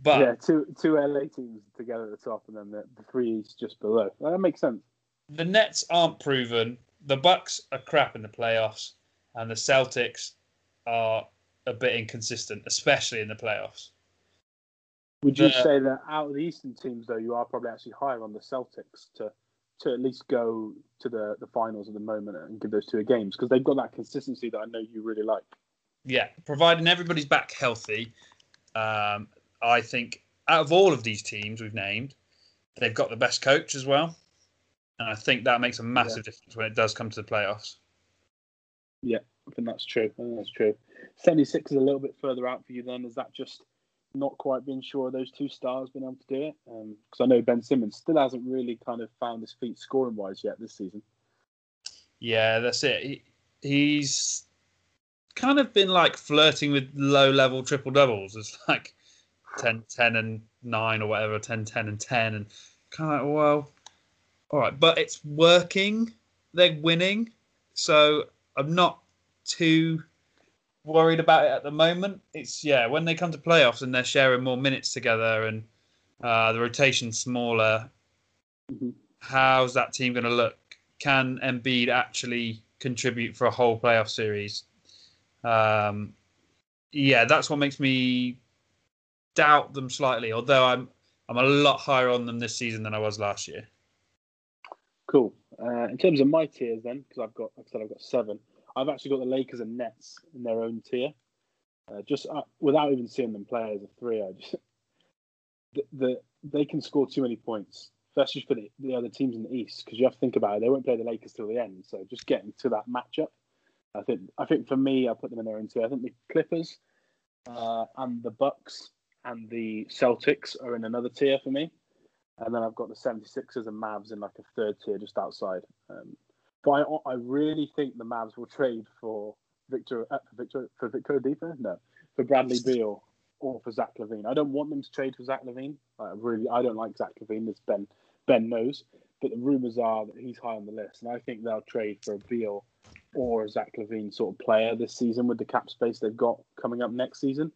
But yeah, two two LA teams together at the top, and then the, the three is just below. That makes sense. The Nets aren't proven. The Bucks are crap in the playoffs, and the Celtics are a bit inconsistent, especially in the playoffs. Would you the, say that out of the Eastern teams, though, you are probably actually higher on the Celtics to to at least go to the, the finals at the moment and give those two games because they've got that consistency that I know you really like. Yeah, providing everybody's back healthy, um, I think out of all of these teams we've named, they've got the best coach as well, and I think that makes a massive yeah. difference when it does come to the playoffs. Yeah, I think that's true. I think that's true. 76 is a little bit further out for you then. Is that just not quite being sure those two stars been able to do it? Because um, I know Ben Simmons still hasn't really kind of found his feet scoring wise yet this season. Yeah, that's it. He, he's kind of been like flirting with low level triple doubles. It's like 10, 10 and 9 or whatever, 10, 10 and 10. And kind of like, well, all right. But it's working. They're winning. So I'm not too worried about it at the moment. It's yeah, when they come to playoffs and they're sharing more minutes together and uh, the rotation smaller, mm-hmm. how's that team going to look? Can Embiid actually contribute for a whole playoff series? Um, yeah, that's what makes me doubt them slightly. Although I'm I'm a lot higher on them this season than I was last year. Cool. Uh, in terms of my tiers, then, because I've got, like I said, I've got seven. I've actually got the Lakers and Nets in their own tier. Uh, just uh, without even seeing them play as a three, I just [laughs] the, the they can score too many points. Especially for the, the other teams in the East, because you have to think about it. They won't play the Lakers till the end, so just getting to that matchup. I think I think for me, I put them in their own tier. I think the Clippers uh, and the Bucks and the Celtics are in another tier for me. And then I've got the 76ers and Mavs in like a third tier just outside. Um, but I, I really think the Mavs will trade for Victor, uh, for Victor, for Victor Oladipo? No, for Bradley [laughs] Beal or for Zach LaVine. I don't want them to trade for Zach LaVine. I really, I don't like Zach LaVine, as Ben Ben knows. But the rumors are that he's high on the list, and I think they'll trade for a Beal or a Zach LaVine sort of player this season with the cap space they've got coming up next season.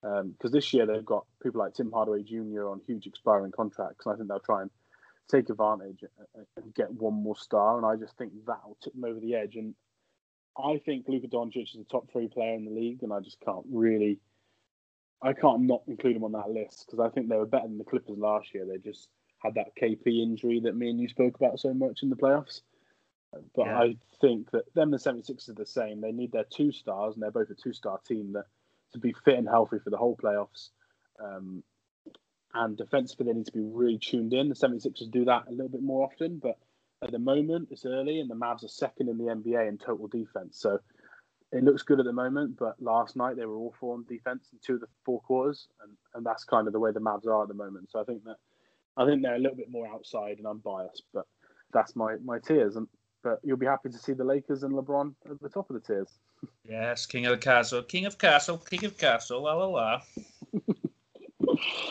Because um, this year they've got people like Tim Hardaway Jr. on huge expiring contracts, and I think they'll try and take advantage and get one more star. And I just think that'll tip them over the edge. And I think Luka Doncic is a top three player in the league, and I just can't really, I can't not include him on that list because I think they were better than the Clippers last year. They just had that KP injury that me and you spoke about so much in the playoffs. But yeah. I think that them the 76ers are the same. They need their two stars, and they're both a two star team that to be fit and healthy for the whole playoffs. Um, and defensively, they need to be really tuned in. The 76ers do that a little bit more often, but at the moment, it's early, and the Mavs are second in the NBA in total defense. So it looks good at the moment, but last night they were awful on defense in two of the four quarters, and, and that's kind of the way the Mavs are at the moment. So I think that I think they're a little bit more outside, and I'm biased, but that's my my tiers. And but you'll be happy to see the Lakers and LeBron at the top of the tiers. Yes, King of the Castle, King of Castle, King of Castle, la la la. [laughs]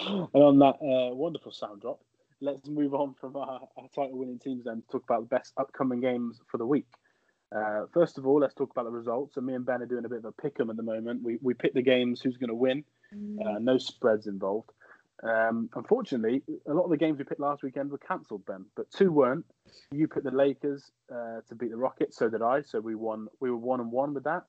and on that uh, wonderful sound drop, let's move on from our, our title winning teams then to talk about the best upcoming games for the week. Uh, first of all, let's talk about the results. So me and Ben are doing a bit of a pick 'em at the moment. We we pick the games who's going to win. Uh, no spreads involved. Um, unfortunately, a lot of the games we picked last weekend were cancelled, Ben, but two weren't. You picked the Lakers uh, to beat the Rockets, so did I. So we won. We were one and one with that.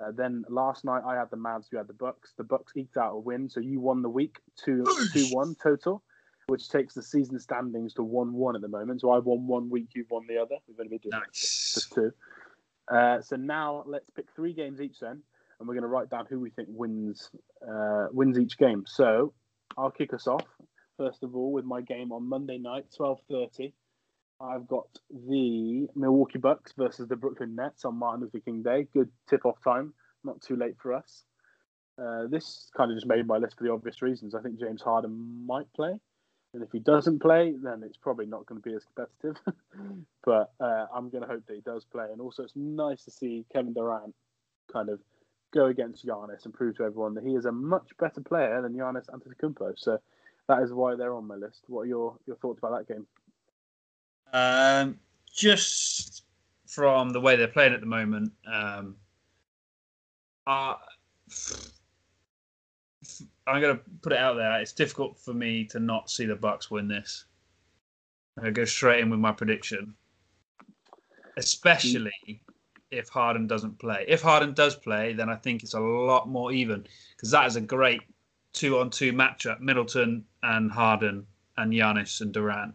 Uh, then last night I had the Mavs, you had the Bucks. The Bucks eked out a win, so you won the week two two one total, which takes the season standings to one one at the moment. So I won one week, you've won the other. We've only been doing nice. just two. Uh, so now let's pick three games each then, and we're going to write down who we think wins uh, wins each game. So I'll kick us off first of all with my game on Monday night, twelve thirty. I've got the Milwaukee Bucks versus the Brooklyn Nets on Martin Luther King Day. Good tip-off time, not too late for us. Uh, this kind of just made my list for the obvious reasons. I think James Harden might play, and if he doesn't play, then it's probably not going to be as competitive. [laughs] but uh, I'm going to hope that he does play, and also it's nice to see Kevin Durant kind of go against Giannis and prove to everyone that he is a much better player than Giannis Antetokounmpo. So that is why they're on my list. What are your your thoughts about that game? Um, just from the way they're playing at the moment, um, I'm going to put it out there. It's difficult for me to not see the Bucks win this. I go straight in with my prediction, especially if Harden doesn't play. If Harden does play, then I think it's a lot more even because that is a great two-on-two matchup: Middleton and Harden and Giannis and Durant.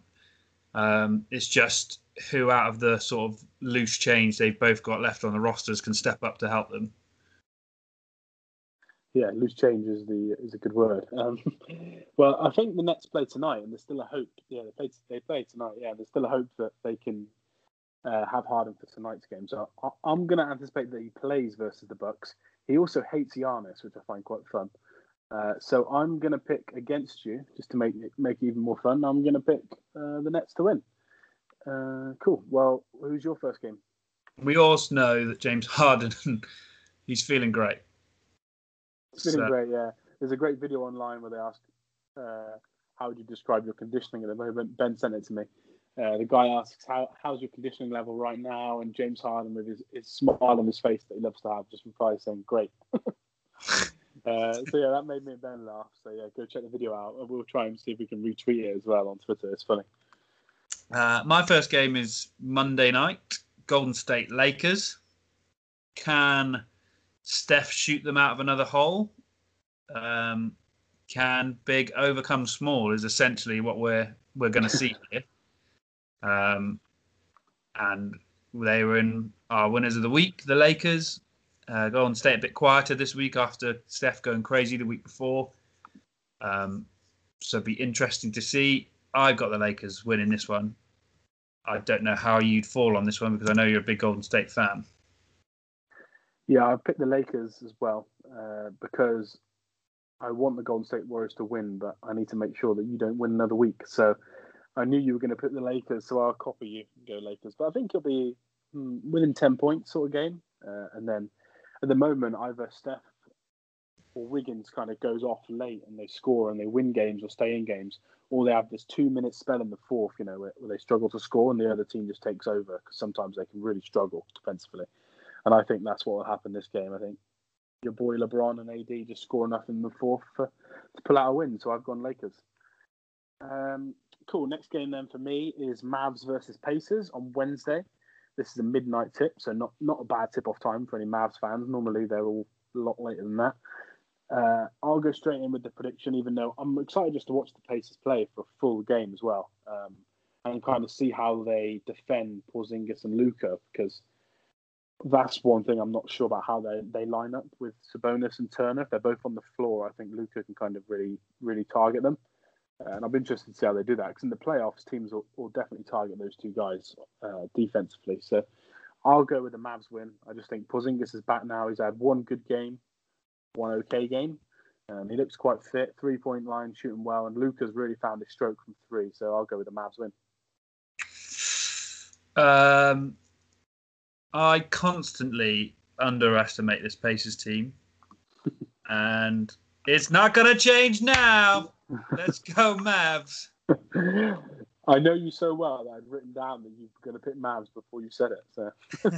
Um, it's just who out of the sort of loose change they've both got left on the rosters can step up to help them. Yeah, loose change is the is a good word. Um, [laughs] well, I think the Nets play tonight, and there's still a hope. Yeah, they play they play tonight. Yeah, there's still a hope that they can uh, have Harden for tonight's game. So I, am going to anticipate that he plays versus the Bucks. He also hates Giannis, which I find quite fun. Uh, so I'm going to pick against you just to make it make it even more fun. I'm going to pick uh, the Nets to win. Uh, cool. Well, who's your first game? We all know that James [laughs] Harden, he's feeling great. He's feeling so. great. Yeah. There's a great video online where they ask, uh, "How would you describe your conditioning at the moment?" Ben sent it to me. Uh, the guy asks, How, "How's your conditioning level right now?" And James Harden, with his, his smile on his face that he loves to have, just replies saying, "Great." [laughs] Uh, so yeah, that made me and Ben laugh. So yeah, go check the video out, and we'll try and see if we can retweet it as well on Twitter. It's funny. Uh, my first game is Monday night. Golden State Lakers. Can Steph shoot them out of another hole? Um, can big overcome small? Is essentially what we're we're going to see [laughs] here. Um, and they were in our winners of the week, the Lakers. Uh, Golden State a bit quieter this week after Steph going crazy the week before. Um, so it'd be interesting to see. I've got the Lakers winning this one. I don't know how you'd fall on this one because I know you're a big Golden State fan. Yeah, I've picked the Lakers as well uh, because I want the Golden State Warriors to win, but I need to make sure that you don't win another week. So I knew you were going to pick the Lakers, so I'll copy you and go Lakers. But I think it'll be hmm, within 10 points sort of game. Uh, and then at the moment, either Steph or Wiggins kind of goes off late and they score and they win games or stay in games, or they have this two minute spell in the fourth, you know, where, where they struggle to score and the other team just takes over because sometimes they can really struggle defensively. And I think that's what will happen this game. I think your boy LeBron and AD just score enough in the fourth for, to pull out a win. So I've gone Lakers. Um, cool. Next game then for me is Mavs versus Pacers on Wednesday. This is a midnight tip, so not not a bad tip off time for any Mavs fans. Normally they're all a lot later than that. Uh, I'll go straight in with the prediction, even though I'm excited just to watch the Pacers play for a full game as well, um, and kind of see how they defend Porzingis and Luka because that's one thing I'm not sure about how they, they line up with Sabonis and Turner. If they're both on the floor, I think Luka can kind of really really target them, and I'll be interested to see how they do that because in the playoffs, teams will, will definitely target those two guys uh, defensively. So I'll go with the Mavs win. I just think Porzingis is back now. He's had one good game one okay game. Um, he looks quite fit, three point line, shooting well, and Luka's really found his stroke from three. So I'll go with the Mavs win. Um, I constantly underestimate this Pacers team, [laughs] and it's not going to change now. Let's go, Mavs. [laughs] I know you so well that I'd written down that you're going to pick Mavs before you said it. So [laughs]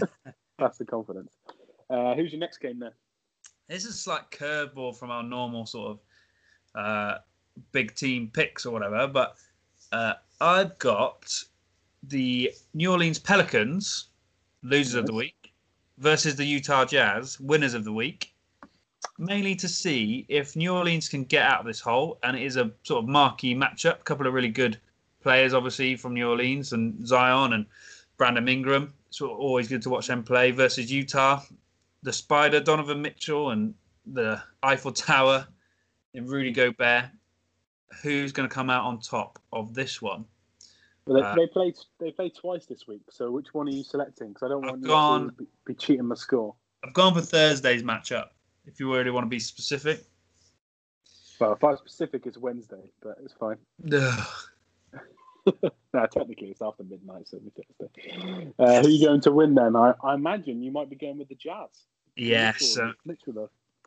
that's the confidence. Uh, who's your next game then? This is like curveball from our normal sort of uh, big team picks or whatever, but uh, I've got the New Orleans Pelicans, losers of the week, versus the Utah Jazz, winners of the week. Mainly to see if New Orleans can get out of this hole, and it is a sort of marquee matchup. A couple of really good players, obviously, from New Orleans, and Zion and Brandon Ingram. It's always good to watch them play versus Utah the Spider, Donovan Mitchell, and the Eiffel Tower in Rudy Gobert. Who's going to come out on top of this one? Well, they, uh, they played they played twice this week. So which one are you selecting? Because I don't want I've gone, to be, be, cheating my score. I've gone for Thursday's matchup. If you really want to be specific. Well, if I'm specific, it's Wednesday, but it's fine. [sighs] no, technically it's after midnight, so it's Thursday. Uh, who are you going to win then? I, I imagine you might be going with the Jazz. Yes, uh,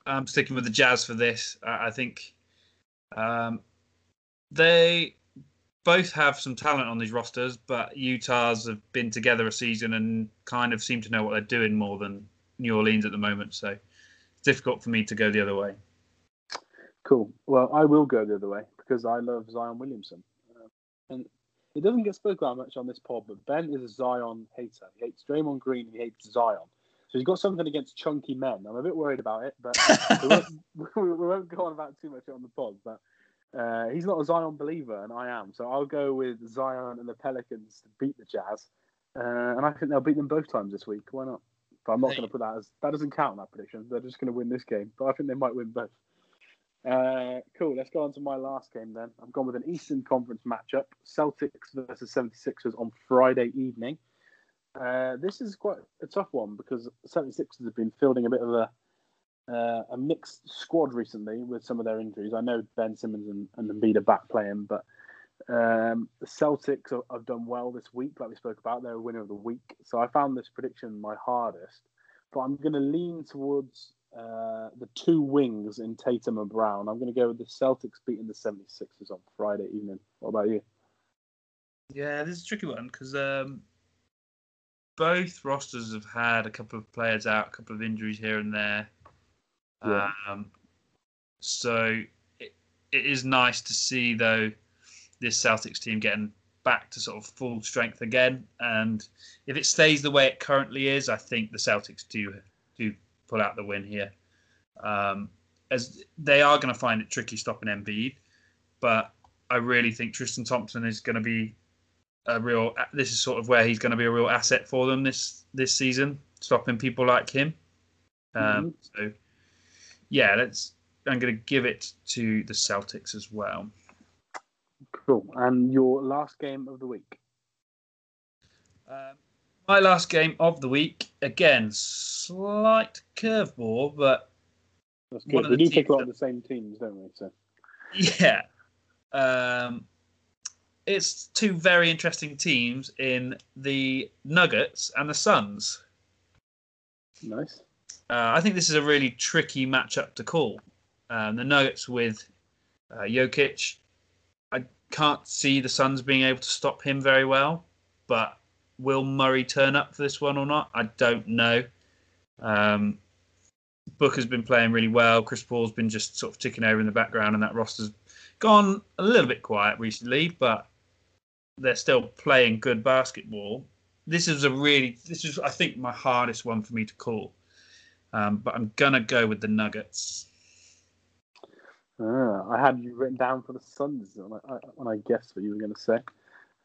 I'm sticking with the Jazz for this. I, I think um, they both have some talent on these rosters, but Utah's have been together a season and kind of seem to know what they're doing more than New Orleans at the moment. So difficult for me to go the other way. Cool. Well, I will go the other way because I love Zion Williamson. Uh, and it doesn't get spoken about much on this pod, but Ben is a Zion hater. He hates Draymond Green. And he hates Zion. So he's got something against chunky men. I'm a bit worried about it, but [laughs] we, won't, [laughs] we, won't, go on about too much on the pod. But uh, he's not a Zion believer, and I am. So I'll go with Zion and the Pelicans to beat the Jazz, uh, and I think they'll beat them both times this week. Why not? But I'm not going to put that as that doesn't count on that prediction. They're just going to win this game, but I think they might win both. Uh, cool. Let's go on to my last game then. I've gone with an Eastern Conference matchup: Celtics versus 76ers on Friday evening. Uh, this is quite a tough one because 76ers have been fielding a bit of a uh, a mixed squad recently with some of their injuries. I know Ben Simmons and, and Embiid are back playing, but um, the Celtics have, have, done well this week, like we spoke about. They're a winner of the week. So I found this prediction my hardest, but I'm going to lean towards uh, the two wings in Tatum and Brown. I'm going to go with the Celtics beating the 76ers on Friday evening. What about you? Yeah, this is a tricky one because um, both rosters have had a couple of players out, a couple of injuries here and there. Yeah. Um, so it, it is nice to see, though, this Celtics team getting back to sort of full strength again. And if it stays the way it currently is, I think the Celtics do do pull out the win here. Um, as they are going to find it tricky stopping Embiid, but I really think Tristan Thompson is going to be a real. This is sort of where he's going to be a real asset for them this this season, stopping people like him. Um, mm-hmm. So, yeah, let's. I'm going to give it to the Celtics as well. Cool. And your last game of the week. Um, my last game of the week, again, slight curveball, but That's good. we do pick a lot of the same teams, don't we? So yeah, um, it's two very interesting teams in the Nuggets and the Suns. Nice. Uh, I think this is a really tricky matchup to call. Um, the Nuggets with uh, Jokic, can't see the Suns being able to stop him very well, but will Murray turn up for this one or not? I don't know. Um, Booker's been playing really well. Chris Paul's been just sort of ticking over in the background, and that roster's gone a little bit quiet recently, but they're still playing good basketball. This is a really, this is, I think, my hardest one for me to call. Um, but I'm gonna go with the Nuggets. Uh, I had you written down for the Suns when I, when I guessed what you were going to say.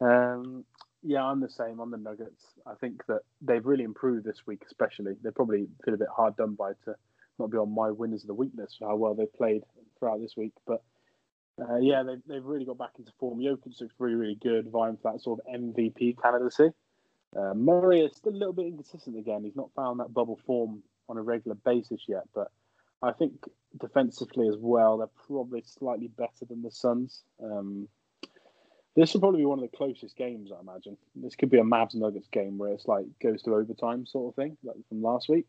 Um, yeah, I'm the same on the Nuggets. I think that they've really improved this week, especially. They probably feel a bit hard done by to not be on my winners of the week list for how well they've played throughout this week. But uh, yeah, they've, they've really got back into form. Jokic looks really, really good, vying for that sort of MVP candidacy. Uh, Murray is still a little bit inconsistent again. He's not found that bubble form on a regular basis yet, but I think defensively as well, they're probably slightly better than the Suns. Um, this will probably be one of the closest games, I imagine. This could be a Mavs Nuggets game where it's like goes to overtime sort of thing, like from last week.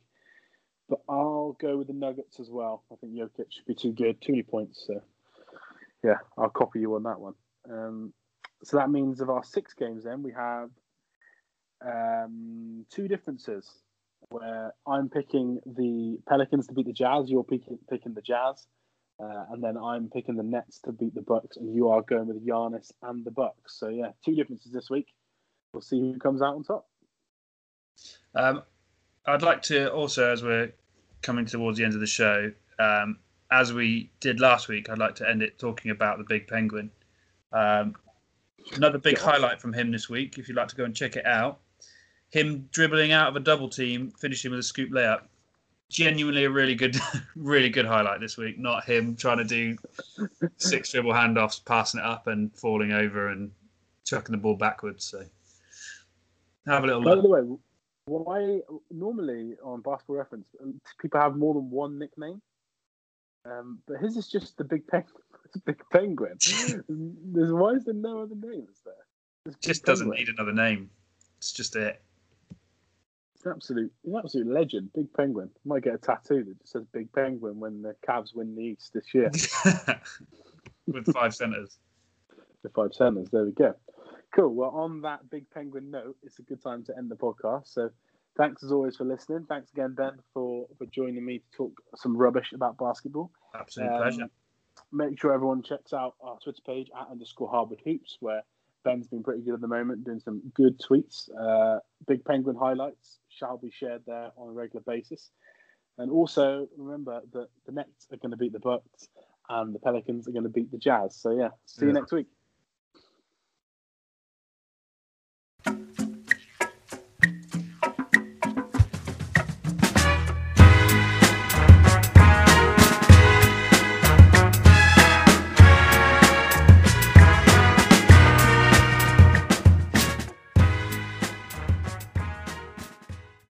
But I'll go with the Nuggets as well. I think Jokic should be too good, too many points. So yeah, I'll copy you on that one. Um, so that means of our six games, then we have um, two differences where I'm picking the Pelicans to beat the Jazz, you're picking, picking the Jazz, uh, and then I'm picking the Nets to beat the Bucks, and you are going with Giannis and the Bucks. So yeah, two differences this week. We'll see who comes out on top. Um, I'd like to also, as we're coming towards the end of the show, um, as we did last week, I'd like to end it talking about the Big Penguin. Um, another big highlight from him this week, if you'd like to go and check it out, him dribbling out of a double team, finishing with a scoop layup. Genuinely a really good, [laughs] really good highlight this week. Not him trying to do six dribble handoffs, passing it up and falling over and chucking the ball backwards. So have a little. By look. the way, why normally on Basketball Reference people have more than one nickname, um, but his is just the Big Penguin. [laughs] Big Penguin. [laughs] Why is there no other names there? Just doesn't need another name. It's just it. An absolute, an absolute legend. Big Penguin. Might get a tattoo that just says Big Penguin when the Cavs win the East this year. [laughs] With five centers. the five centers. There we go. Cool. Well, on that Big Penguin note, it's a good time to end the podcast. So, thanks as always for listening. Thanks again, Ben, for for joining me to talk some rubbish about basketball. Absolute Um, pleasure. Make sure everyone checks out our Twitter page at underscore Harvard Hoops, where Ben's been pretty good at the moment, doing some good tweets. Uh, Big Penguin highlights shall be shared there on a regular basis. And also remember that the Nets are going to beat the Bucks and the Pelicans are going to beat the Jazz. So yeah, see you Yeah. next week.